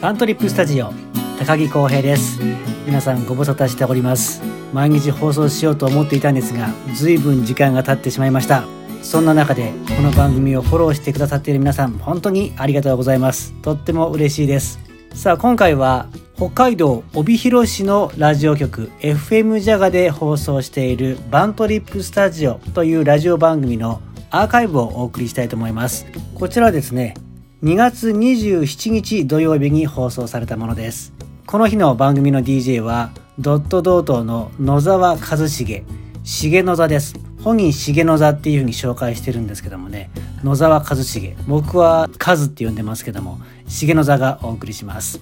パントリップスタジオ高木光平です。皆さんご無沙汰しております。毎日放送しようと思っていたんですが随分時間が経ってしまいました。そんな中でこの番組をフォローしてくださっている皆さん本当にありがとうございます。とっても嬉しいです。さあ今回は北海道帯広市のラジオ局 FM ジャガで放送しているバントリップスタジオというラジオ番組のアーカイブをお送りしたいと思います。こちらはですね2月27日土曜日に放送されたものです。この日の番組の DJ はドットドートの野沢一茂。重野座です。本人重野座っていう風に紹介してるんですけどもね。野沢一茂。僕はカズって呼んでますけども重野座がお送りします。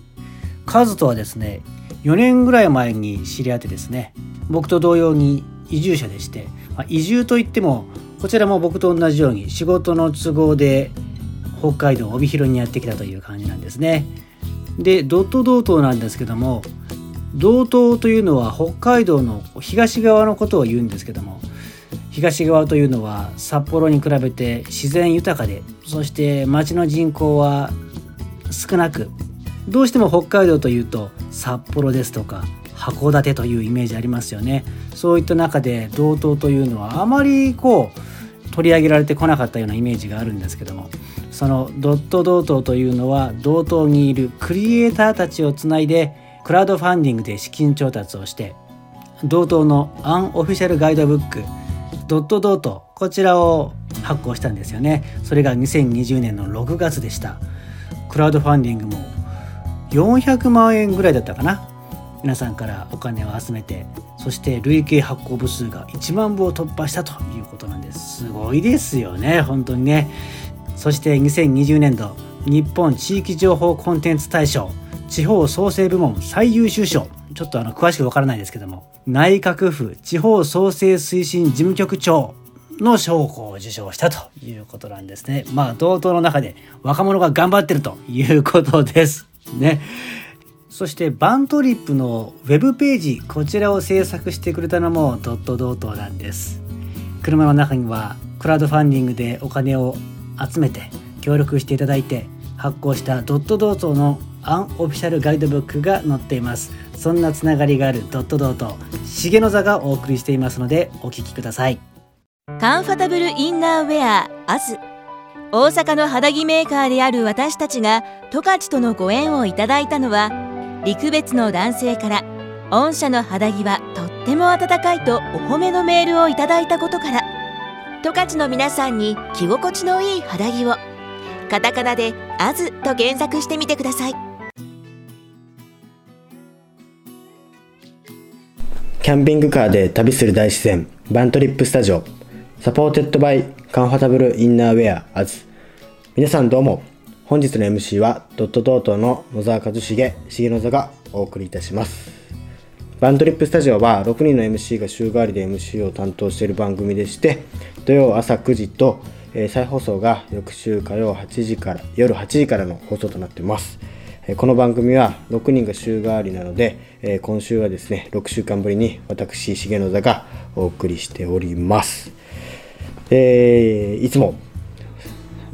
カズとはですね4年ぐらい前に知り合ってですね僕と同様に移住者でして、まあ、移住といってもこちらも僕と同じように仕事の都合で北海道帯広にやってきたという感じなんですね。でドット道東なんですけども道東というのは北海道の東側のことを言うんですけども東側というのは札幌に比べて自然豊かでそして町の人口は少なくどうしても北海道というと札幌ですとか函館というイメージありますよねそういった中で道東というのはあまりこう取り上げられてこなかったようなイメージがあるんですけどもそのドット道東というのは道東にいるクリエイターたちをつないでクラウドファンディングで資金調達をして道東のアンオフィシャルガイドブックドットドートこちらを発行したんですよね。それが2020年の6月でした。クラウドファンディングも400万円ぐらいだったかな。皆さんからお金を集めてそして累計発行部数が1万部を突破したということなんです。すごいですよね。本当にね。そして2020年度日本地域情報コンテンツ大賞地方創生部門最優秀賞。ちょっとあの詳しくわからないですけども内閣府地方創生推進事務局長の賞を受賞したということなんですね。まあ同等の中で若者が頑張ってるということです。ね。そしてバントリップのウェブページこちらを制作してくれたのもドットドートなんです。車の中にはクラウドファンディングでお金を集めて協力していただいて発行したドットドートのアンオフィシャルガイドブックが載っています。そんなつながりがあるドットドート重野座がお送りしていますのでお聞きください。カンファタブルインナーウェアアズ。大阪の肌着メーカーである私たちが十勝とのご縁をいただいたのは陸別の男性から御社の肌着はとっても暖かいとお褒めのメールをいただいたことから。十勝の皆さんに着心地のいい肌着を。カタカナで「アズと検索してみてください。キャンピングカーで旅する大自然バントリップスタジオ。サポーテッドバイカンファタブルインナーウェアアズ。皆さんどうも本日の MC はドットトートの野沢一茂重野座がお送りいたします。バントリップスタジオは6人の MC が週替わりで MC を担当している番組でして土曜朝9時と、えー、再放送が翌週火曜8時から夜8時からの放送となっています、えー、この番組は6人が週替わりなので、えー、今週はですね6週間ぶりに私重野座がお送りしております、えいつも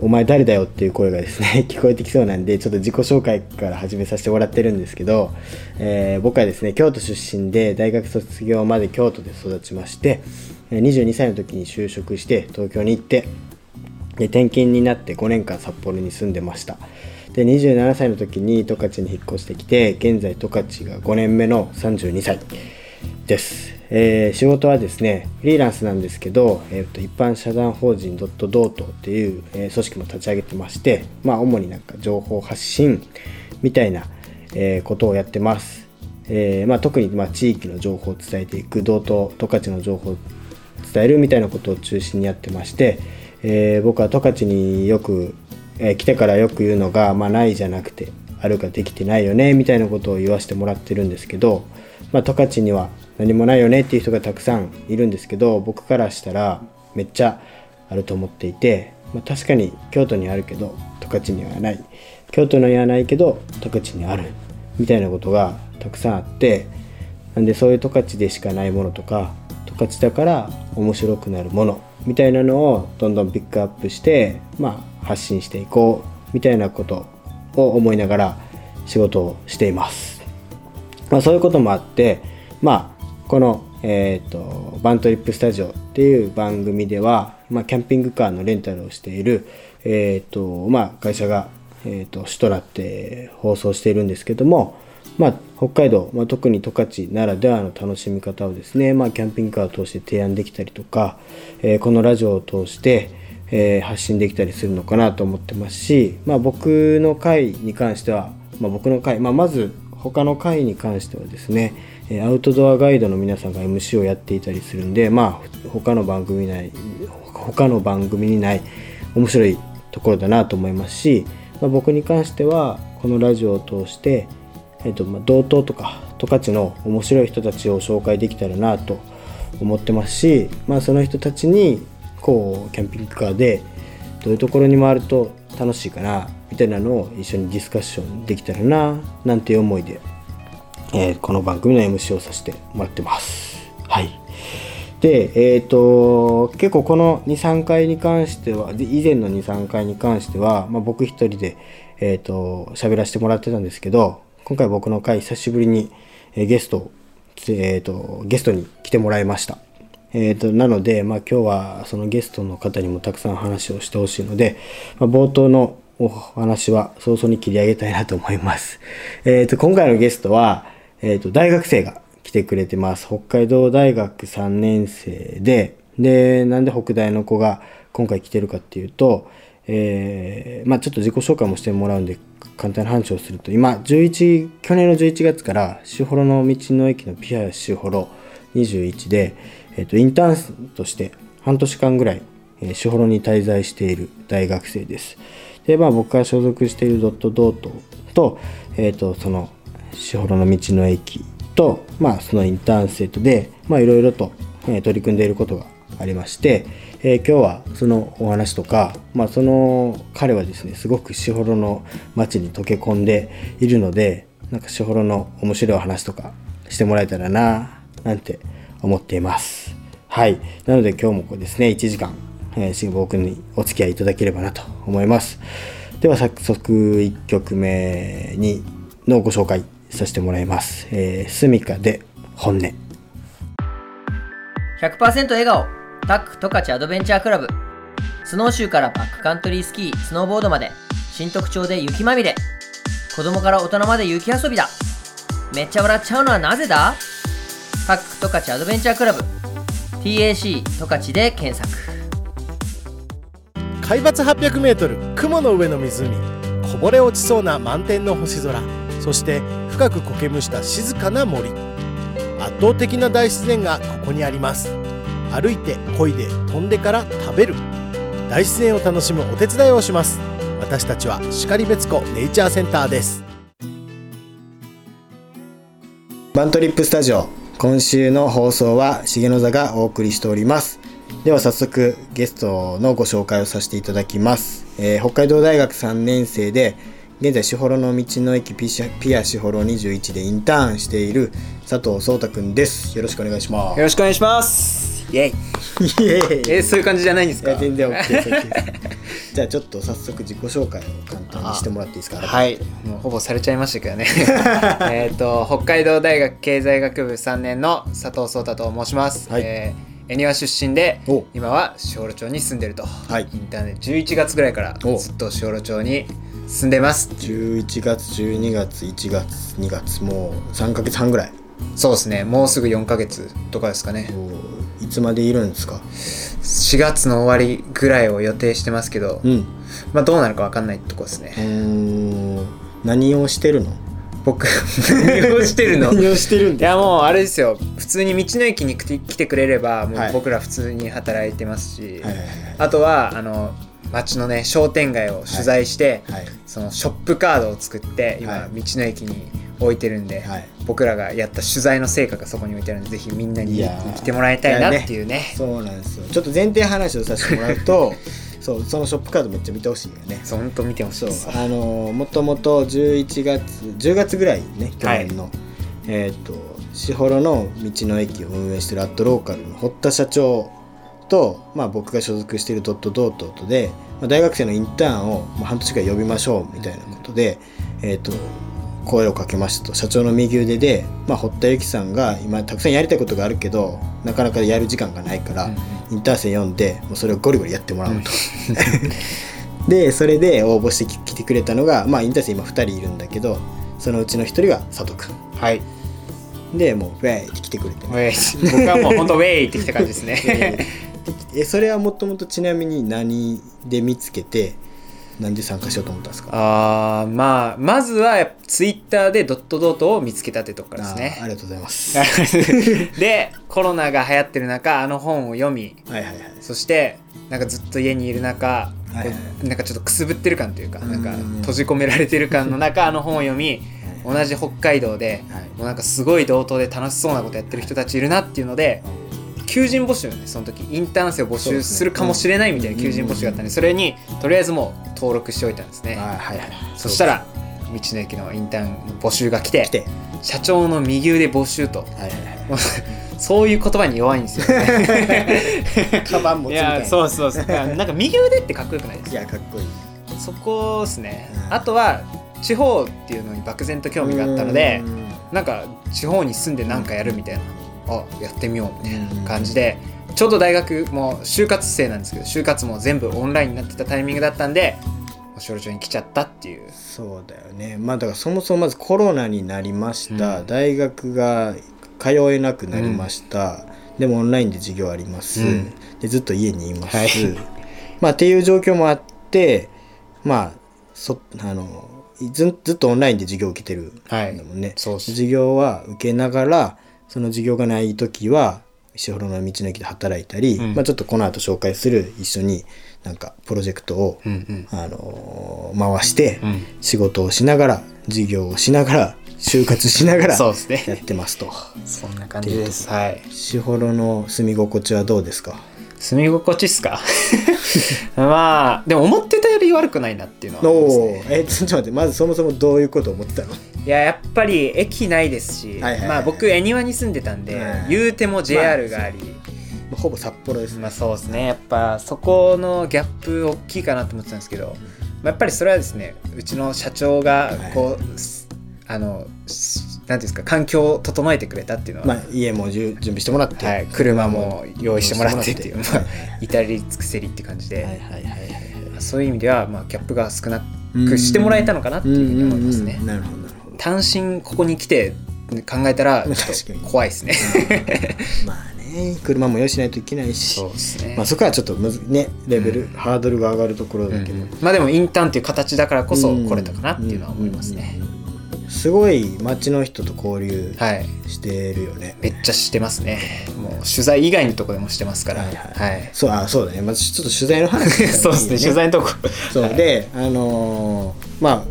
お前誰だよっていう声がですね 聞こえてきそうなんでちょっと自己紹介から始めさせてもらってるんですけど、えー、僕はですね京都出身で大学卒業まで京都で育ちまして22歳の時に就職して東京に行ってで転勤になって5年間札幌に住んでました。で27歳の時に十勝に引っ越してきて現在十勝が5年目の32歳です。えー、仕事はですねフリーランスなんですけど、えーと、一般社団法人ドットドートっていう、えー、組織も立ち上げてまして、まあ、主になんか情報発信みたいな、えー、ことをやってます、えまあ、特にまあ地域の情報を伝えていく道東十勝の情報を伝えるみたいなことを中心にやってまして、え僕は十勝によく、え来てからよく言うのが、まあ、ないじゃなくてあるかできてないよねみたいなことを言わせてもらってるんですけど、まあ、十勝には何もないよねっていう人がたくさんいるんですけど僕からしたらめっちゃあると思っていて、まあ、確かに京都にあるけど十勝にはない京都にはないけど十勝にあるみたいなことがたくさんあってなんでそういう十勝でしかないものとか十勝だから面白くなるものみたいなのをどんどんピックアップして、まあ、発信していこうみたいなことを思いながら仕事をしています。まあ、そういうこともあって、ま、この、えー、とバントリップスタジオっていう番組では、まあ、キャンピングカーのレンタルをしている、えーとまあ、会社が、えー、と主となって放送しているんですけども、まあ、北海道、まあ、特に十勝ならではの楽しみ方をですね、まあ、キャンピングカーを通して提案できたりとか、えーこのラジオを通して、えー発信できたりするのかなと思ってますし、まあ、僕の回に関しては、まあ、僕の回、まあ、まず他の回に関してはですねアウトドアガイドの皆さんが MC をやっていたりするんでまあ他の番組ない他の番組にない面白いところだなと思いますし、まあ、僕に関してはこのラジオを通して、えーとまあ、道東とか十勝の面白い人たちを紹介できたらなと思ってますし、まあ、その人たちにこうキャンピングカーでどういうところに回ると楽しいかなみたいなのを一緒にディスカッションできたらななんて思いで、えーこの番組の MC をさせてもらってます。はいで、えっ、と、結構この2、3回に関しては、以前の2、3回に関しては、まあ、僕一人で、えっ、と、喋らせてもらってたんですけど、今回僕の回久しぶりに、えゲストを、えっ、と、ゲストに来てもらいました。えー、となので、まあ、今日はそのゲストの方にもたくさん話をしてほしいので、まあ、冒頭のお話は早々に切り上げたいなと思います。えー、と今回のゲストは、えー、と大学生が来てくれてます。北海道大学3年生で、で、なんで北大の子が今回来てるかっていうと、えーまあちょっと自己紹介もしてもらうんで簡単な話をすると今11去年の11月から士幌の道の駅のピア士幌21で、えっとインターンとして半年間ぐらいえー士幌に滞在している大学生です。でまあ僕が所属しているドットドートと,、えー、とその士幌の道の駅と、まあ、そのインターン生徒でまあいろいろと、えー取り組んでいることがありまして、えー今日はそのお話とか、まあ、その彼はですねすごく士幌の街に溶け込んでいるのでなんか士幌の面白い話とかしてもらえたらななんて思っています。はい。なので今日もですね、1時間、えー、し僕にお付き合いいただければなと思います。では早速1曲目にのご紹介させてもらいます。えー、スミカで本音。100%笑顔タック十勝アドベンチャークラブスノーシューからバックカントリースキースノーボードまで新特徴で雪まみれ子供から大人まで雪遊びだめっちゃ笑っちゃうのはなぜだ？タック十勝アドベンチャークラブ TAC 十勝で検索。海抜 800m 雲の上の湖。こぼれ落ちそうな満天の星空。そして深く苔むした静かな森。圧倒的な大自然がここにあります。歩いて漕いで飛んでから食べる。大自然を楽しむお手伝いをします。私たちは然別湖ネイチャーセンターです。バントリップスタジオ今週の放送は重野座がお送りしております。では早速ゲストのご紹介をさせていただきます、えー北海道大学3年生で現在士幌の道の駅ピシャピア士幌21でインターンしている佐藤壮太くんです。よろしくお願いします。よろしくお願いします。イェイ。イエーイ。えーそういう感じじゃないんですか？いや全然 OK じゃあちょっと早速自己紹介を簡単にしてもらっていいですか？はい。もうほぼされちゃいましたけどね。えっと北海道大学経済学部3年の佐藤壮太と申します、はい。えー恵庭出身でお。今は小路町に住んでると、はい。インターネット11月ぐらいからお。ずっと小路町に住んでます。11月12月1月2月もう3ヶ月半ぐらい。そうですね。もうすぐ4ヶ月とかですかね。いつまでいるんですか？4月の終わりぐらいを予定してますけど、うん。まあどうなるか分かんないとこですうね、何をしてるの？僕 何をしてるの？何をしてるんいやもうあれですよ。普通に道の駅に来て来てくれればもうはい。僕ら普通に働いてますし、はいはいはい。あとはあの街のね商店街を取材して、はい。そのショップカードを作って今、はい。道の駅に置いてるんで、はい。僕らがやった取材の成果がそこに置いてあるんでぜひみんなに来てもらいたいなっていうね。そうなんですよ。ちょっと前提話をさせてもらうと そうそのショップカードめっちゃ見てほしいよね。そう本当見てほしいあのーもともと11月10月ぐらいにね去年の、えっ、と士幌の道の駅を運営してるアットローカルの堀田社長と、まあ、僕が所属しているドットドートとで、まあ、大学生のインターンを、まあ、半年間呼びましょうみたいなことで、えっと声をかけましたと。社長の右腕で、まあ、堀田由紀さんが今たくさんやりたいことがあるけどなかなかやる時間がないから、インターン生読んでもうそれをゴリゴリやってもらうと。でそれで応募してき来てくれたのが、まあ、インターン生今2人いるんだけどそのうちの1人が佐藤君はい。でもうウェイって来てくれて。ウェイ。僕はもう本当ウェイってきた感じですね えそれはもともとちなみに何で見つけてなんで参加しようと思ったんですか？あーまあまずはツイッターでドットドートを見つけたってとこからですあーあねりがとうございます。でコロナが流行ってる中あの本を読みはいはいはい。そしてなんかずっと家にいる中、はいはい。なんかちょっとくすぶってる感というかなんかうん閉じ込められてる感の中あの本を読み同じ北海道ではい。もうなんかすごい同等で楽しそうなことやってる人たちいるなっていうので求人募集ねその時。インターン生を募集するかもしれないみたいな求人募集があったんでそれにとりあえずもう登録しておいたんですね。あーはいはい。そしたら道の駅のインターン募集が来て社長の右腕募集と。はいはいはい。そういう言葉に弱いんですよね。カバン持ついみたいな。やそうそうそう。なんか右腕ってかっこよくないですか？いやかっこいい。そこですね。うん。あとは地方っていうのに漠然と興味があったのでうん。なんか地方に住んで何かやるみたいなあやってみようみたいな感じでちょうど大学も就活生なんですけど就活も全部オンラインになってたタイミングだったんで少女町に来ちゃったっていう。そうだよね。まあだからそもそもまずコロナになりました、うん。大学が通えなくなりました、でもオンラインで授業あります、うん。でずっと家にいます、はい。まあっていう状況もあってまあそあのずずっとオンラインで授業を受けてるんはいだもんね、そうっす。授業は受けながらその授業がない時は石幌の道の駅で働いたり、うん。まあ、ちょっとこの後紹介する一緒になんかプロジェクトを、うんうん。あのー回して、うん。仕事をしながら授業をしながら就活しながらそうですね。やってますと。そんな感じです。はい。しほろ。の住み心地はどうですか？住み心地っすか？まあでも思ってたより悪くないなっていうのはおおえちょっと待ってまずそもそもどういうことを思ってたの？いややっぱり駅ないですし、はいはいはい。まあ僕恵庭に住んでたんで、はい言うても JR があり、まあほぼ札幌ですね。まあそうですね。やっぱそこのギャップ大きいかなと思ってたんですけど、まあ、やっぱりそれはですねうちの社長がこう、すあのしなんていうんですか環境を整えてくれたっていうのは、まあ家も準備してもらって、はい、車も用意してもらってっていう、まあ至れり尽くせりって感じで、そういう意味では、まあ、ギャップが少なくしてもらえたのかなっていうふうに思いますね。うんうんうんなるほどなるほど。単身ここに来て考えたら怖いですね。まあね車も用意しないといけないし。そうですね。まあ、そこはちょっとむずねレベル、ハードルが上がるところだけど、うんまあでもインターンっていう形だからこそ来れたかなっていうのは思いますね。うんうんうんすごい街の人と交流はい。してるよね、めっちゃしてますね。もう取材以外のとこでもしてますから。はいははい。そうあそうだね。まずちょっと取材の話 そうですね。取材のとこ。そう、はい。であのーまあ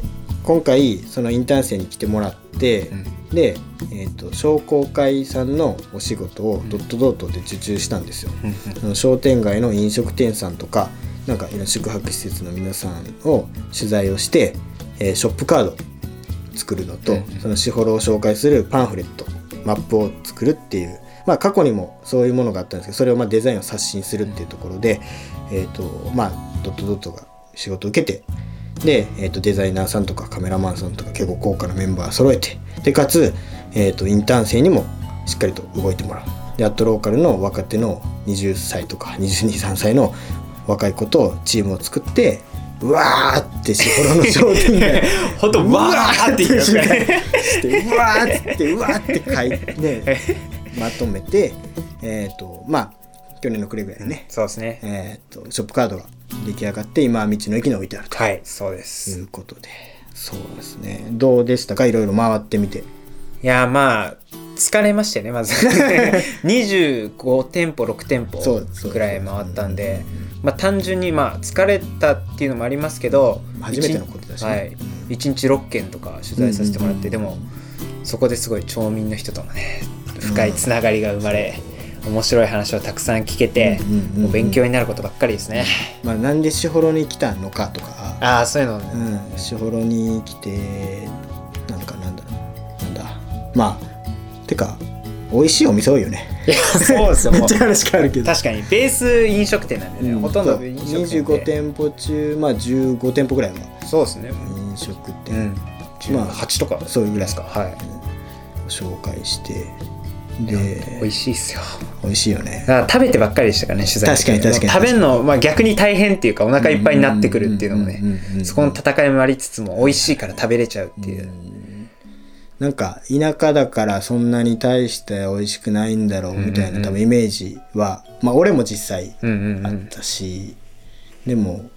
今回そのインターン生に来てもらって、うん。で、えー、と商工会さんのお仕事をドットドットで受注したんですよ、うんあの商店街の飲食店さんとかなんか宿泊施設の皆さんを取材をして、えーショップカード作るのと、うん。そのしほろを紹介するパンフレットマップを作るっていうまあ過去にもそういうものがあったんですけどそれをまあデザインを刷新するっていうところで、えっ、とまあドットドットが仕事を受けてで、えー、とデザイナーさんとかカメラマンさんとか結構豪華なメンバー揃えてでかつ、えー、とインターン生にもしっかりと動いてもらう。であとローカルの若手の20歳とか223歳の若い子とチームを作ってうわーってし ほろの商店街本当わーって言いますからね。してうわーってうわーって書いて、ね、まとめてえっ、とまあ去年の暮れぐらいね、そうですね。えー、とショップカードが出来上がって今は道の駅に置いてあると。はい、そうでいす。うことで。そうですね。どうでしたか？いろいろ回ってみて。いやまあ疲れましたよねまず。25店舗6店舗くらい回ったんでまあ単純にまあ疲れたっていうのもありますけど初めてのことだしね。はい、1日6件とか取材させてもらって、でもそこですごい町民の人とのね深いつながりが生まれ、面白い話をたくさん聞けて、もう勉強になることばっかりですね、まあ、なんでしほろに来たのかとか。ああそういうのね、うん。しほろに来てなんかなんだなんだ。まあてか美味しいお店多いよね。いやそうですよ。めっちゃ話変わるけど。確かにベース飲食店なんでね、うん。ほとんど飲食店。で25店舗中まあ15店舗ぐらいは。そうですね。飲食う店ん18とか。そういうぐらいですか。はい。紹介して。美で味しいっすよ。美味しいよね。食べてばっかりでしたからね取材確かに確かに。食べるの、まあ、逆に大変っていうかお腹いっぱいになってくるっていうのもね。うんうんうんうんそこの戦いもありつつも美味しいから食べれちゃうっていう、なんか田舎だからそんなに大して美味しくないんだろうみたいな多分イメージはまあ俺も実際あったしでも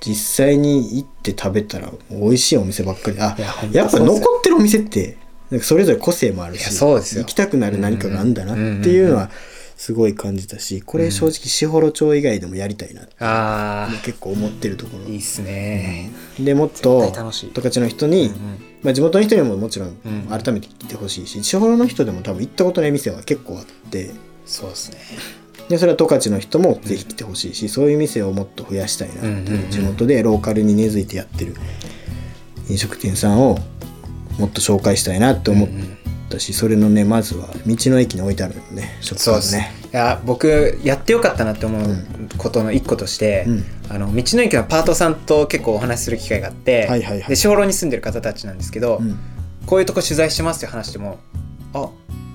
実際に行って食べたら美味しいお店ばっかり。あいやっぱ残ってるお店ってそれぞれ個性もあるし行きたくなる何かがあるんだなっていうのはすごい感じたしこれ正直士幌町以外でもやりたいなってあ結構思ってるところ。あいいっすね、でもっと十勝の人に、まあ、地元の人にももちろんうん。改めて来てほしいし士幌の人でも多分行ったことない店は結構あってそうですね。でそれは十勝の人もぜひ来てほしいし、そういう店をもっと増やしたいなっていう,、うんうんうん。地元でローカルに根付いてやってる飲食店さんをもっと紹介したいなって思ったし、それのねまずは道の駅に置いてあるのねショップそうです。がねいや僕やってよかったなって思うことの一個として、うん。あの道の駅のパートさんと結構お話しする機会があって、はいはいはい。で小老に住んでる方たちなんですけど、うん。こういうとこ取材してますって話してもあ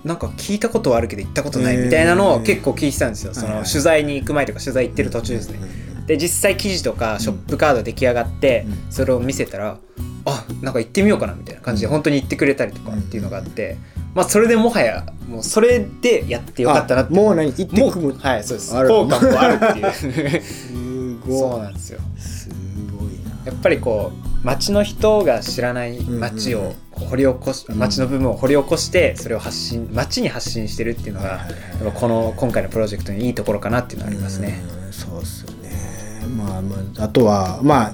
なんか聞いたことはあるけど行ったことないみたいなのを結構聞いてたんですよ、その取材に行く前とか取材行ってる途中ですね、で実際記事とかショップカード出来上がって、うん。それを見せたらあなんか行ってみようかなみたいな感じで本当に行ってくれたりとかっていうのがあって、まあそれでもはやもうそれでやってよかったなってあもう何行ってもくる？うはいそうです。ある効果もあるっていう。すそうごなんですよ。いすごいな。やっぱりこう町の人が知らない町を掘り起こしうん。町の部分を掘り起こしてそれを発信町に発信してるっていうのがはいはいはい。やっぱこの今回のプロジェクトにいいところかなっていうのはありますね。うんそうっすよね。まあまああとはまあ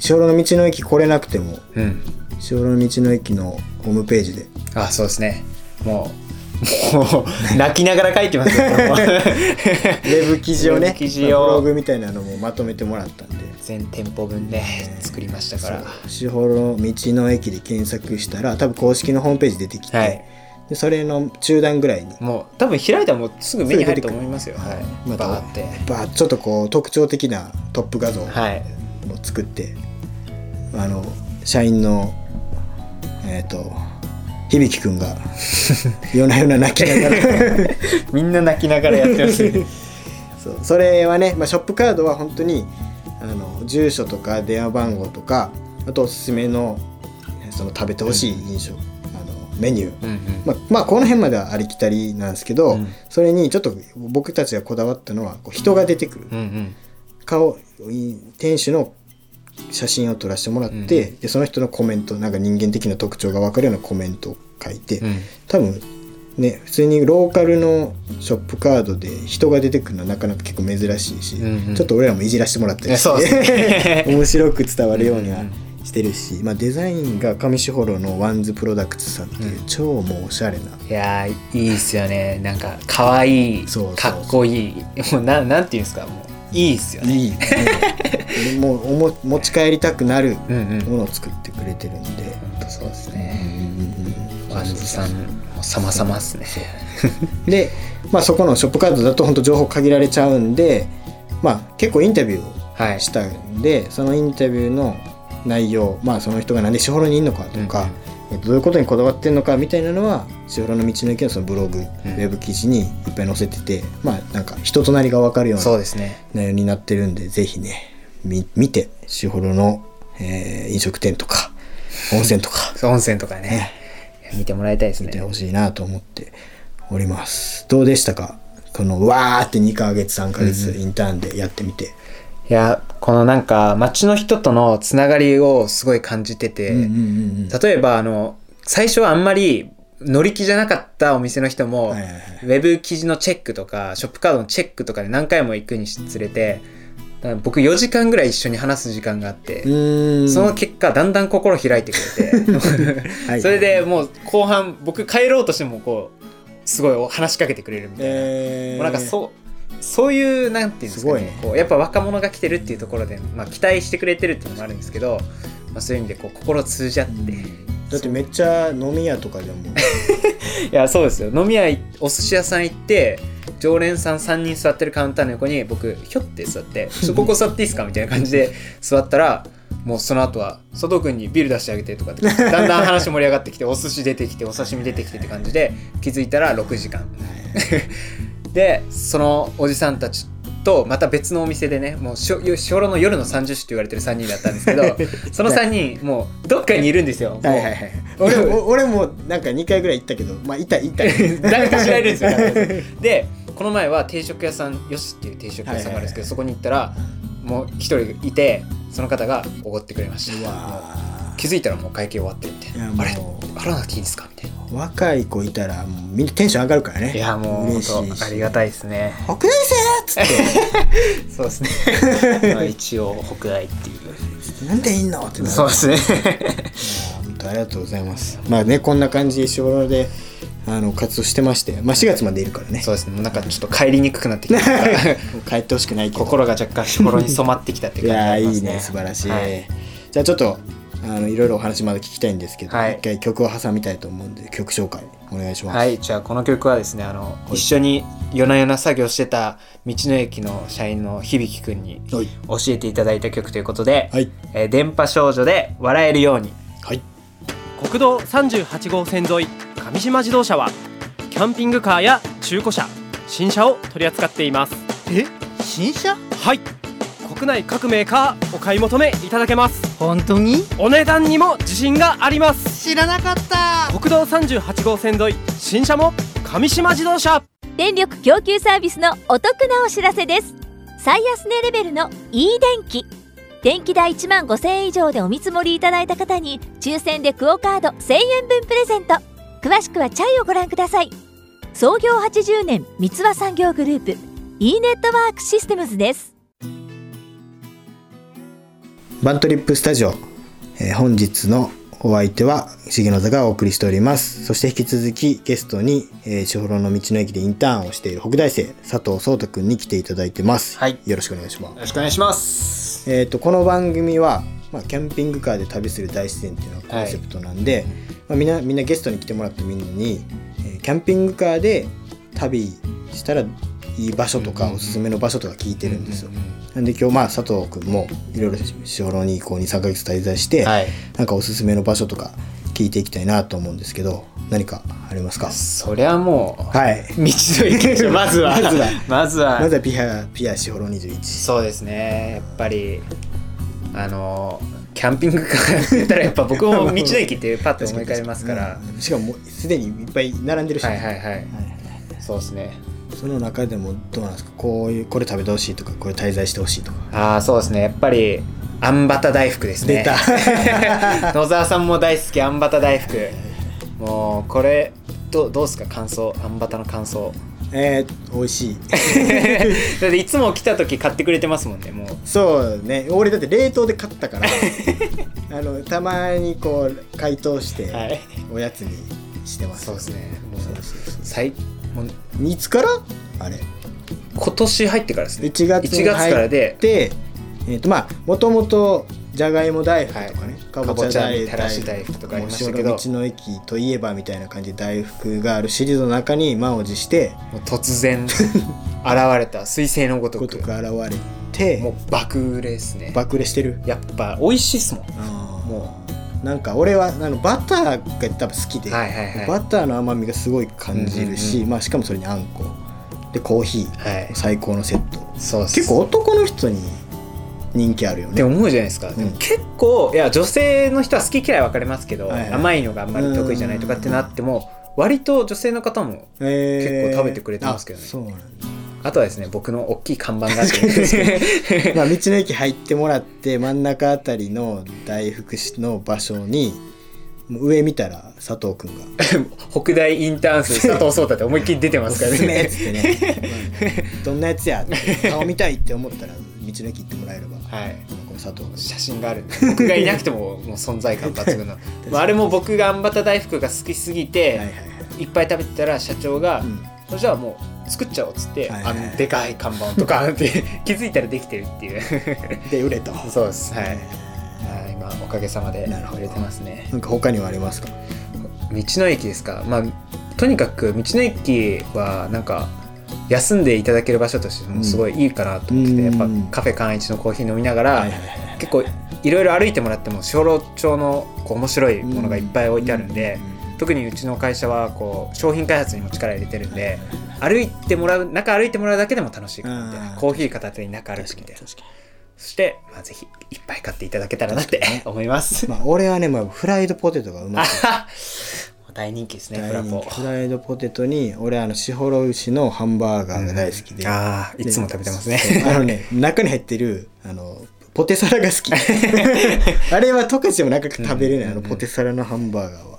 小路の道の駅来れなくてもうん。小路の道の駅のホームページであそうですね。もうもう 泣きながら書いてますよ。これもウェブ記事をね記事ブロをグみたいなのもまとめてもらったんで全店舗分で作りましたから。四方の道の駅で検索したら多分公式のホームページ出てきて、はいでそれの中段ぐらいにもう多分開いたらもうすぐ目に入ると思いますよ。はい。またバーって。バーッちょっとこう特徴的なトップ画像をはい。作って、あの社員のえっ、と響くんが 夜な夜な泣きながら みんな泣きながらやってますね。そうそれはね、まあ、ショップカードは本当にあの住所とか電話番号とかあとおすすめのその食べてほしい印象、あのメニュー、うんうん。まあ、まあこの辺まではありきたりなんですけど、うんそれにちょっと僕たちがこだわったのはこう人が出てくる、うんうん。顔い店主の写真を撮らせてもらって、でその人のコメントなんか人間的な特徴が分かるようなコメントを書いて、うん。多分ね普通にローカルのショップカードで人が出てくるのはなかなか結構珍しいし、うんうん。ちょっと俺らもいじらせてもらったりしいやそう。ですねて 面白く伝わるようにはうんうん。してるし、まあ、デザインが上士幌のワンズプロダクツさんっていう超もうおしゃれな、いやーいいっすよね。なんか可愛いそうそう。かっこいい。もうななんていうんですかもういいっすよね。いい、もうもうおも持ち帰りたくなるうんうん。ものを作ってくれてるんで、本当そうですね。ワンズさんも様々っすね。で、まあ、そこのショップカードだと本当情報限られちゃうんで、まあ、結構インタビューをはい。したんでそのインタビューの内容、まあ、その人がなんで士幌にいるのかとか、えっとどういうことにこだわってるのかみたいなのは士幌の道の駅のそのブログ、ウェブ記事にいっぱい載せててまあなんか人となりが分かるような内容になってるんでぜひねみ見て士幌の、えー飲食店とか温泉とか 温泉とかね。見てもらいたいです見てね。ほしいなと思っておりますどうでしたかこのわーって2ヶ月3ヶ月インターンでやってみて、いやこのなんか街の人とのつながりをすごい感じてて、うんうんうんうん例えばあの最初はあんまり乗り気じゃなかったお店の人も、はいはいはい。ウェブ記事のチェックとかショップカードのチェックとかで何回も行くにつれて僕4時間ぐらい一緒に話す時間があって、その結果だんだん心開いてくれて はいそれでもう後半僕帰ろうとしてもこうすごい話しかけてくれるみたいな、えー。もうなんかそうそういうなんていうんですかね。すごいね。こうやっぱ若者が来てるっていうところで、まあ、期待してくれてるっていうのもあるんですけど、まあ、そういう意味でこう心通じ合って、だってめっちゃ飲み屋とかでも いやそうですよ。飲み屋いお寿司屋さん行って常連さん3人座ってるカウンターの横に僕ひょって座って「ちょっとここ座っていいですか?」みたいな感じで 座ったらもうその後は佐藤君にビール出してあげてとかってだんだん話盛り上がってきてお寿司出てきてお刺身出てきてって感じで気づいたら6時間 でそのおじさんたちとまた別のお店でねもうしょしょろの夜の30種って言われてる3人だったんですけど その3人もうどっかにいるんですよ。はいはいはい俺も俺もなんか2回ぐらい行ったけどまあいたいた誰かしらいるんですよ。でこの前は定食屋さんよしっていう定食屋さんがあるんですけど、そこに行ったらもう一人いてその方がおごってくれました。気づいたらもう会計終わってるみたいいやな。あれ？払わなくていいんですか？みたいな。若い子いたらもうみんなテンション上がるからねいやもう本当ありがたいですね。北大生っつって そうですね。まあ一応北大っていう。なんでいんのってそうですね。ありがとうございますまあねこんな感じで小ロであの活動してましてまあ4月までいるからねそうですね。なんかちょっと帰りにくくなってきた。帰ってほしくないけど心が若干しころに染まってきたっていうい感じがやーいい。ね素晴らしい、はいじゃあちょっとあのいろいろお話まだ聞きたいんですけど、はい。一回曲を挟みたいと思うんで曲紹介お願いします。はい、じゃあこの曲はですね、あの、一緒に夜な夜な作業してた道の駅の社員の響くんにはい。教えていただいた曲ということで、はい。えー電波少女で笑えるように。はい。国道38号線沿い上島自動車はキャンピングカーや中古車新車を取り扱っています。え？新車？はい国内各メーカーお買い求めいただけます。本当に？お値段にも自信があります。知らなかった。国道38号線沿い新車も上島自動車。電力供給サービスのお得なお知らせです。最安値レベルの e 電気。電気代1万5000円以上でお見積もりいただいた方に抽選でクオカード1000円分プレゼント。詳しくはチャイをご覧ください。創業80年三和産業グループ e ネットワークシステムズですバントリップスタジオ、えー本日のお相手は重野座がお送りしております。そして引き続きゲストにえー士幌、の道の駅でインターンをしている北大生佐藤壮太くんに来ていただいてます、はい。よろしくお願いします。よろしくお願いします。えー、とこの番組は、まあ、キャンピングカーで旅する大自然っていうのがコンセプトなんで、まあ、みんなみんなゲストに来てもらったみんなに、えーキャンピングカーで旅したらいい場所とかおすすめの場所とか聞いてるんですよ。なんで今日まあ佐藤君もいろいろ士幌にこう23ヶ月滞在して、はい。なんかおすすめの場所とか聞いていきたいなと思うんですけど何かありますか？そりゃもう、はい道の駅でしょ まずは。まずはまずはピアピア士幌21そうですね。やっぱり、あの、キャンピングカーって言ったらやっぱ僕も道の駅ってパッと思い浮かべますから。うんしかももうすでにいっぱい並んでるし、はいはいはい。はいそうですね。その中でもどうなんですか？こういうこれ食べてほしいとかこれ滞在してほしいとか。ああそうですね。やっぱりあんバタ大福ですね。野沢さんも大好きあんバタ大福。もうこれどどうですか？感想。あんバタの感想。えー、美味しい。だっていつも来た時買ってくれてますもんねもう。そうね。俺だって冷凍で買ったから。あのたまにこう解凍してはい。おやつにしてます、そうですね。もう。最もういつから？あれ。今年入ってからですね。1月に1月からで。でえー、とまあもともとじゃがいも大福とかね、はいかぼちゃ大かぼちゃみたらし大福とかありましたけど。道の駅といえばみたいな感じで大福があるシリーズの中に満を持して突然 現れた彗星のごとく。ごとく現れてもう爆売れですね。爆売れしてる？やっぱ美味しいっすもん。ももうなんか俺はあのバターが多分好きで、うはいはいはい。バターの甘みがすごい感じるし、うんうんまあ、しかもそれにあんこ。でコーヒー、はい。最高のセット。そうっす。結構男の人に人気あるよね。って思うじゃないですか、でも結構いや女性の人は好き嫌い分かれますけど、はいはい。甘いのがあんまり得意じゃないとかってなっても割と女性の方もえー結構食べてくれてますけどね。あそうなんだあとはですね僕の大きい看板があって。ですねまあ、道の駅入ってもらって真ん中あたりの大福の場所に上見たら佐藤君が。北大インターン生佐藤壮太って思いっきり出て「おますからすすめ」っねつってね「どんなやつや?」って顔見たいって思ったら道の駅行ってもらえれば。はい。この佐藤君写真がある。んで僕がいなくても もう存在感抜群のまああれも僕があんバタ大福が好きすぎて、はいはいはい。いっぱい食べてたら社長が、うん。じゃあもう作っちゃおうっつって、はいはい。はいあのでかい看板とかって 気づいたらできてるっていう。で売れとそうですはい、えはい今おかげさまで売れてますね。ーなんか他にはありますか？道の駅ですか？まあとにかく道の駅はなんか休んでいただける場所としてもすごいいいかなと思ってて、うん。やっぱカフェ寛一のコーヒー飲みながら、はいはいはい。結構いろいろ歩いてもらっても小路町のこう面白いものがいっぱい置いてあるんで、特にうちの会社はこう商品開発にも力入れてるんで歩いてもらう中歩いてもらうだけでも楽しいかなみたいなうん。コーヒー片手に中歩くみたいな。そして、まあ、ぜひいっぱい買っていただけたらなって思います、まあ俺はね、まあ、フライドポテトがうまくてあ大人気ですねフラポ。フライドポテトに俺あの士幌牛のハンバーガーが大好きで、ああいつも食べてますね。そう。あのね中に入ってるあのポテサラが好き。あれは十勝でもなかなか食べれない、あのポテサラのハンバーガーは。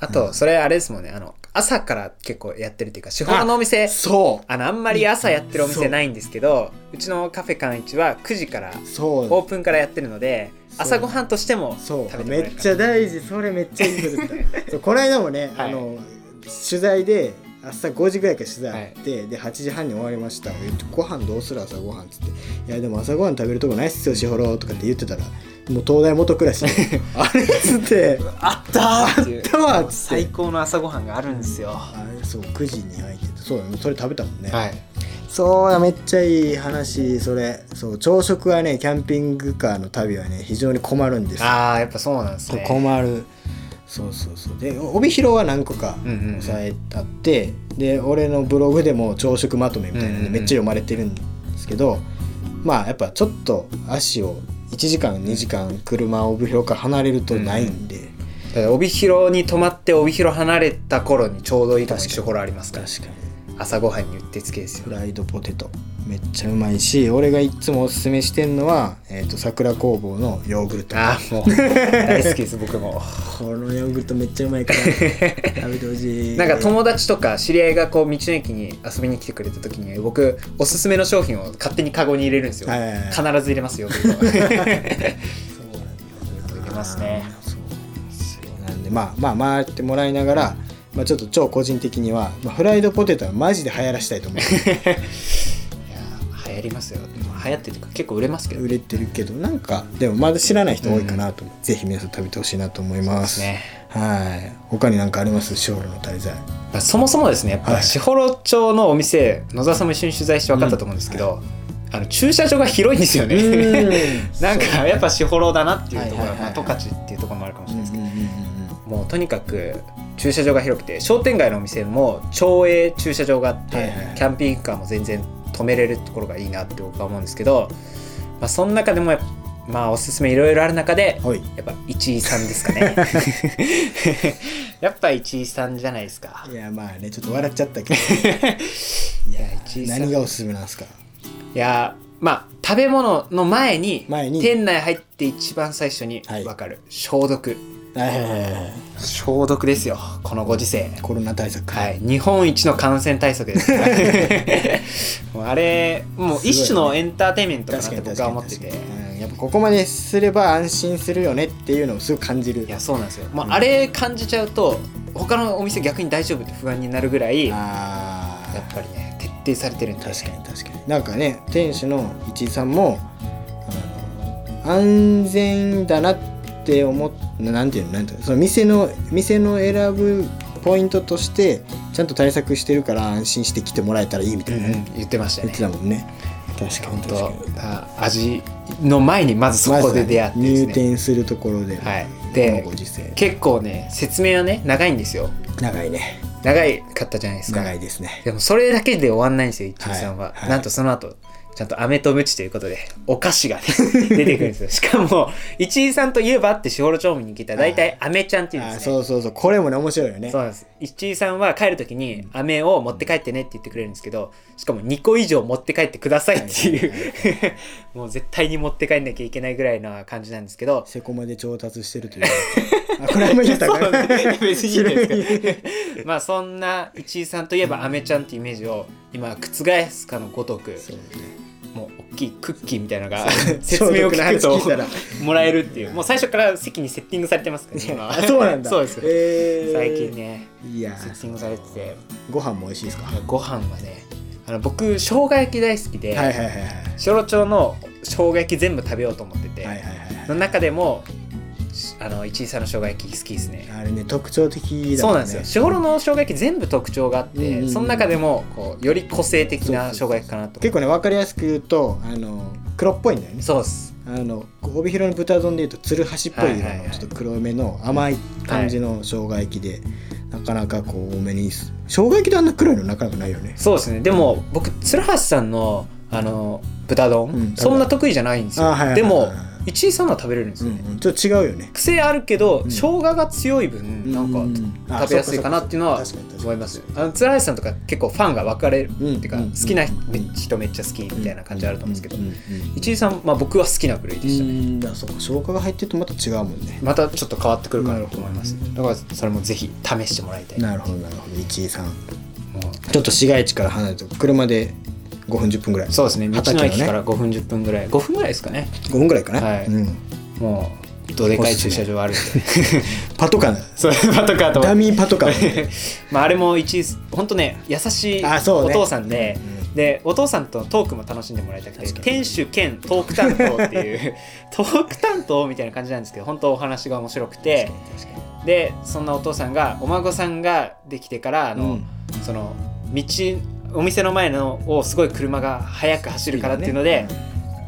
あとそれあれですもんねあの朝から結構やってるっていうか四方のお店そう。あのあんまり朝やってるお店ないんですけどうちのカフェカンイチは9時からそう。オープンからやってるので朝ごはんとしてもそう。食べてめっちゃ大事。それめっちゃいいこと言った。そうこの間もね、はい。あの取材で朝5時ぐらいから取材あって、で8時半に終わりました。ご飯どうする？朝ごはんっつって「いやでも朝ごはん食べるとこないっすよしほろ」とかって言ってたらもう東大元暮らしで「あれ?」っつって。あったあったわっつって。最高の朝ごはんがあるんですよ。あれそう9時に入ってて。そうだね。それ食べたもんね、はい。そうだめっちゃいい話それ。そう朝食はねキャンピングカーの旅はね非常に困るんです。よああやっぱそうなんですね。困る。そうそうそう。で帯広は何個かうんうんうん。抑えたって、で俺のブログでも朝食まとめみたいなんでめっちゃ読まれてるんですけど、まあやっぱちょっと足を1時間2時間車を帯広から離れるとないんで、だから帯広に泊まって帯広離れた頃にちょうどいいところにショコラありますから。確かに朝ごはんにうってつけですよ。フライドポテト。めっちゃうまいし俺がいつもおすすめしてんのは、えー、と桜工房のヨーグルト。ああもう大好きです僕も。このヨーグルトめっちゃうまいから 食べてほしい。なんか友達とか知り合いがこう道の駅に遊びに来てくれた時に僕おすすめの商品を勝手にカゴに入れるんですよ。はいはいはい。必ず入れますよ僕は。入れますね。そうなんでまあまあ回ってもらいながら、まあ、ちょっと超個人的には、まあ、フライドポテトはマジで流行らしたいと思う。いや流行りますよ。流行ってるか結構売れますけど売れてるけどなんかでもまだ知らない人多いかなと思う、ぜひ皆さん食べてほしいなと思います。ね。はい。他に何かあります？ショールの滞在。まあそもそもですねやっはい。ぱ士幌町のお店野沢さんも一緒に取材して分かったと思うんですけど、あの駐車場が広いんですよね。なんかやっぱ士幌だなっていうところはいはいはいはい。十勝っていうところもあるかもしれないですけど、うんうんうん。もうとにかく駐車場が広くて商店街のお店も町営駐車場があって、はいはい。はいキャンピングカーも全然止めれるところがいいなって僕は思うんですけど、まあ、その中でもやっぱまあおすすめいろいろある中ではい。やっぱ一井さんですかね。やっぱ一井さんじゃないですか。いやまあねちょっと笑っちゃったけど。いや一井さん何がおすすめなんですか？いやまあ食べ物の前に前に。店内入って一番最初にはい分かる、消毒はい。はいはいはい消毒ですよこのご時世。コロナ対策。はい、日本一の感染対策です。あれもう一種のエンターテインメントかなって僕は思ってて。うんやっぱここまですれば安心するよねっていうのをすごく感じる。いやそうなんですよ、もうあれ感じちゃうと他のお店逆に大丈夫って不安になるぐらいやっぱりね徹底されてるんで。確かに確かに。なんかね店主の市井さんもあの安全だなって思っなんていうのなんていうのその店の店の選ぶポイントとしてちゃんと対策してるから安心して来てもらえたらいいみたいなね、言ってました言ってねたもんね。確かに。確かとにあ味の前にまずそこで出会ってね、入店するところで、はい。で結構ね説明はね長いんですよ。長いね。長いかったじゃないですか。長いですね。でもそれだけで終わんないんですよ、一井さんは。はいはい。なんとその後、ちゃんと飴とムチということで、お菓子がね、出てくるんですよ。しかも、一井さんといえばって士幌町民に聞いたら、大体飴ちゃんって言うんあですね。そうそうそう。これもね面白いよね。そうなんです。一井さんは帰るときに飴を持って帰ってねって言ってくれるんですけど、しかも2個以上持って帰ってくださいっていう、もう絶対に持って帰んなきゃいけないぐらいな感じなんですけど、セコマで調達してるという。あこれあんまり言ったか。な別にいいんですかまあそんな一井さんといえばアメちゃんってイメージを今覆すかのごとく。そうねもう大きいクッキーみたいなのが 説明を聞くともらえるっていう。もう最初から席にセッティングされてますからね今。あそうなんだ。そうです、えー。最近ねいやセッティングされてて。ご飯も美味しいですか？ご飯はねあの僕生姜焼き大好きで、はいはいはいはい。町の生姜焼き全部食べようと思ってて、はいはいはいはい。の中でもあの一井さんの生姜焼き好きですね。あれね特徴的だね。そうなんですよ。士幌の生姜焼き全部特徴があって、うんその中でもこうより個性的な生姜焼きかなと。結構ね分かりやすく言うとあの黒っぽいんだよね。そうっす。あの帯広の豚丼でいうと鶴橋っぽい色はいはいはい。のちょっと黒めの甘い感じの生姜焼きで、なかなかこう多めに。生姜焼きであんな黒いのなかなかないよね。そうですね。でも僕鶴橋さんのあの豚丼、うんそんな得意じゃないんですよ、あはいはいはいはい。でも一位さんは食べれるんですよね、うんうん。ちょっと違うよね。癖あるけど、ん。生姜が強い分なんかあ食べやすいかなっていうのは思います。あの鶴橋さんとか結構ファンが分かれる。っていうか、うん。好きな人めっちゃ好きみたいな感じあると思うんですけど、うん。うん。うん。一位さん、まあ、僕は好きな部類でしたね、うん。だそうか。生姜が入ってるとまた違うもんね。またちょっと変わってくるかなと思います、だからそれもぜひ試してもらいたい。なるほどなるほど。一位さん。もちょっと市街地から離れて車で5分10分ぐらい。うそうですね。道の駅から5 5分10分ぐらい。5分ぐらいですかね。分ぐらいかな、はい。うん、もうどでかい駐車場あるんで。パトカー。そうパトカーと。ダミーパトカー。まああれも一本当ね優しいお父さんで、でお父さんとのトークも楽しんでもらいたくて店主兼トーク担当っていう トーク担当みたいな感じなんですけど本当お話が面白くてでそんなお父さんがお孫さんができてからあの、うん。その道お店の前のをすごい車が速く走るからっていうので、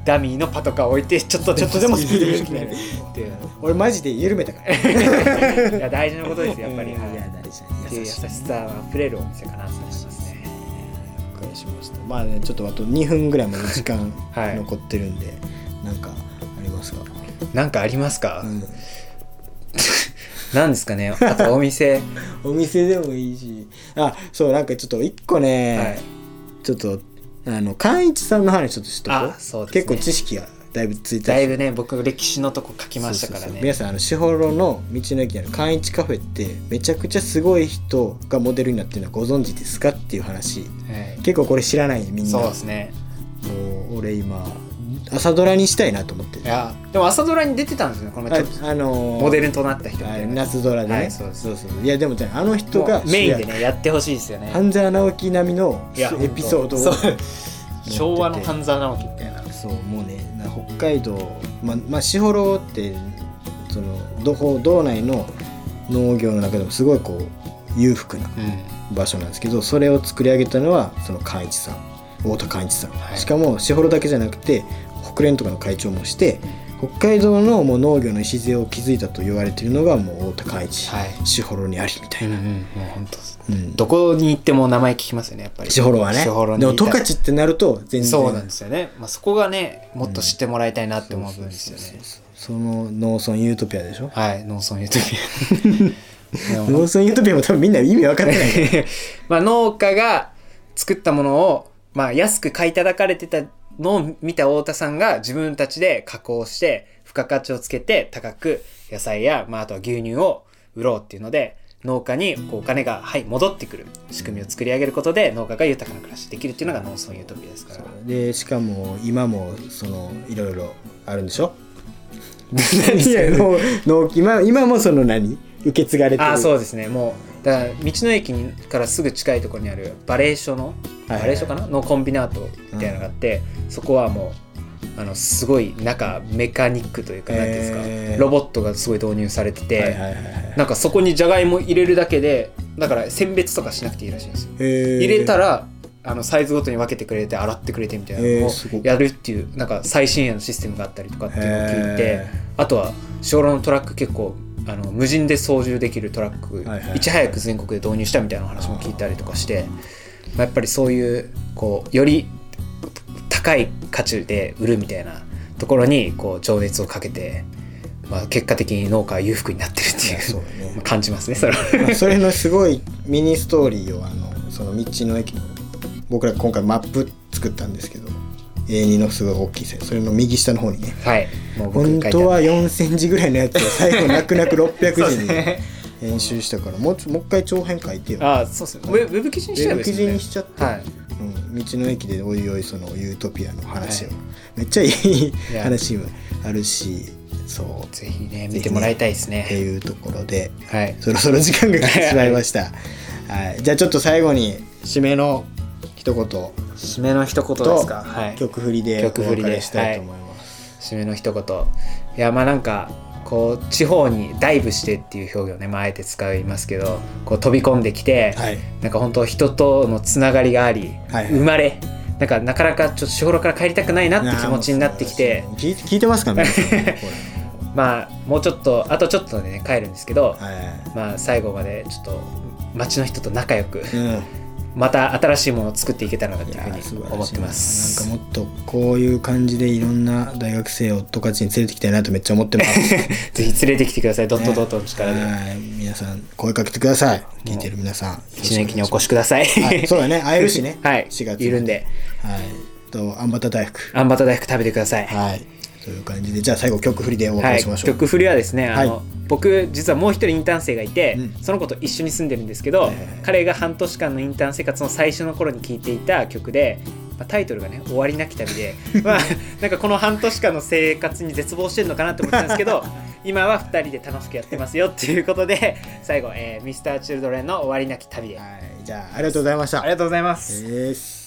ダミーのパトカーを置いてちょっとちょっとでもスピードスピードっていう。俺マジで緩めたから。いや大事なことですよやっぱり、いいや大事優しさあふれるお店かなと思いますね。しました。まあねちょっとあと2分ぐらいまで時間はい残ってるんで、なんかありますか、なんかありますか、うん なんですかね？あとお店。お店でもいいし。あそうなんかちょっと一個ね、はい。ちょっとあの寛一さんの話ちょっとしとこあそうですね。結構知識がだいぶついただいぶね僕歴史のとこ書きましたからね。皆さんあの士幌の道の駅にある寛一カフェってめちゃくちゃすごい人がモデルになってるのはご存知ですかっていう話。はい。結構これ知らないみんな。そうですね。もう俺今朝ドラにしたいなと思っていやでも朝ドラに出てたんですよねこの前ちょっとああのーモデルとなった人みあたいな夏空でね、はいそうです。そうそう。いやでもじゃああの人がもうメインでねやってほしいですよね。半沢直樹並みのいやエピソードを昭和の半沢直樹みたいなそうもうねな北海道ままあ士幌ってその道方道内の農業の中でもすごいこう裕福なうん。場所なんですけどそれを作り上げたのはその寛一さん。太田寛一さん、はい。しかも士幌だけじゃなくて国連とかの会長もして北海道のもう農業の礎を築いたと言われているのがもう太田寛一。はい。士幌にありみたいな、うんうんもう本当。うん。どこに行っても名前聞きますよねやっぱり。士幌はね。でも十勝ってなると全然。そうなんですよね、まあ、そこがねもっと知ってもらいたいなって思う部分ですよね。その農村ユートピアでしょ？はい農村ユートピア。農村ユートピアも多分みんな意味分かってない。まあ農家が作ったものを、まあ、安く買い叩かれてたのを見た太田さんが自分たちで加工して付加価値をつけて高く野菜や、まあ、あとは牛乳を売ろうっていうので農家にこうお金が、はい、戻ってくる。仕組みを作り上げることで農家が豊かな暮らしできるっていうのが農村ユートピアですから。でしかも今もそのいろいろあるんでしょ？何 今今もその何？受け継がれてる。あそうですね。もうだから道の駅にからすぐ近いところにあるバレー所の、バレー所かな？のコンビナートみたいなのがあって、そこはもうあのすごい中メカニックというか何ていうんですか、へー。ロボットがすごい導入されてて、はいはいなんかそこにじゃがいも入れるだけでだから選別とかしなくていいらしいんですよ。入入れたらあのサイズごとに分けてくれて洗ってくれてみたいなのをやるっていうなんか最新鋭のシステムがあったりとかっていうのを聞いてへあとは小路のトラック結構あの無人で操縦できるトラック、はいはいいち早く全国で導入したみたいな話も聞いたりとかして、まあ、やっぱりそういうこうより高い価値で売るみたいなところにこう情熱をかけて、まあ、結果的に農家は裕福になってるっていうねまあ感じますねそれは。まあそれのすごいミニストーリーをあのその道の駅の僕ら今回マップ作ったんですけど A2 のすごい大きい線。それの右下の方にね。はい。本当は4センチぐらいのやつを最後泣く泣く600 そうで字に編集したからもうもう一回長編書いてよ。あそうですね。ウェブ記事にしちゃえばいいですウェブ記事ねにしちゃって、はい。うん、道の駅でおいおいそのユートピアの話を、はい。めっちゃいいや話もあるしそう。ぜひね見てもらいたいですってねいうところではい。そろそろ時間が来てしまいました、はい、じゃあちょっと最後に締めの一言と締めの一言ですか？はい。曲振りでお曲振りでしたいと思います、締めの一言。いやまあなんかこう地方にダイブしてっていう表現をね、まあ、あえて使いますけどこう飛び込んできて、はい。なんか本当人とのつながりがあり、はいはい。生まれなんかなかなかちょっと士幌から帰りたくないなって気持ちになってきて。聞い聞いてますか皆さん。これ。まあもうちょっとあとちょっとでね帰るんですけど、はまあ最後までちょっと町の人と仲良くいうんまた新しいものを作っていけたらなというふうに思ってます。なんかもっとこういう感じでいろんな大学生を十勝に連れてきたいなとめっちゃ思ってます。ぜひ連れてきてください。ドットドットの力で、はい。皆さん声かけてください。聞いてる皆さん。一年期にお越しください。はいそうだね。会えるしね。はい。4月いるんで。はい。とあんバタ大福。あんバタ大福食べてください。はいという感じでじゃあ最後曲振りでお別はい。れしましょう、曲振りはですねあの、はい僕実はもう一人インターン生がいて、うん。その子と一緒に住んでるんですけど、えー彼が半年間のインターン生活の最初の頃に聴いていた曲で、まあ、タイトルがね「終わりなき旅で」まあなんかこの半年間の生活に絶望してるのかなって思ってたんですけど 今は2人で楽しくやってますよっていうことで最後、えー、Mr.Children の「終わりなき旅で」はい。じゃあありがとうございました。ありがとうございます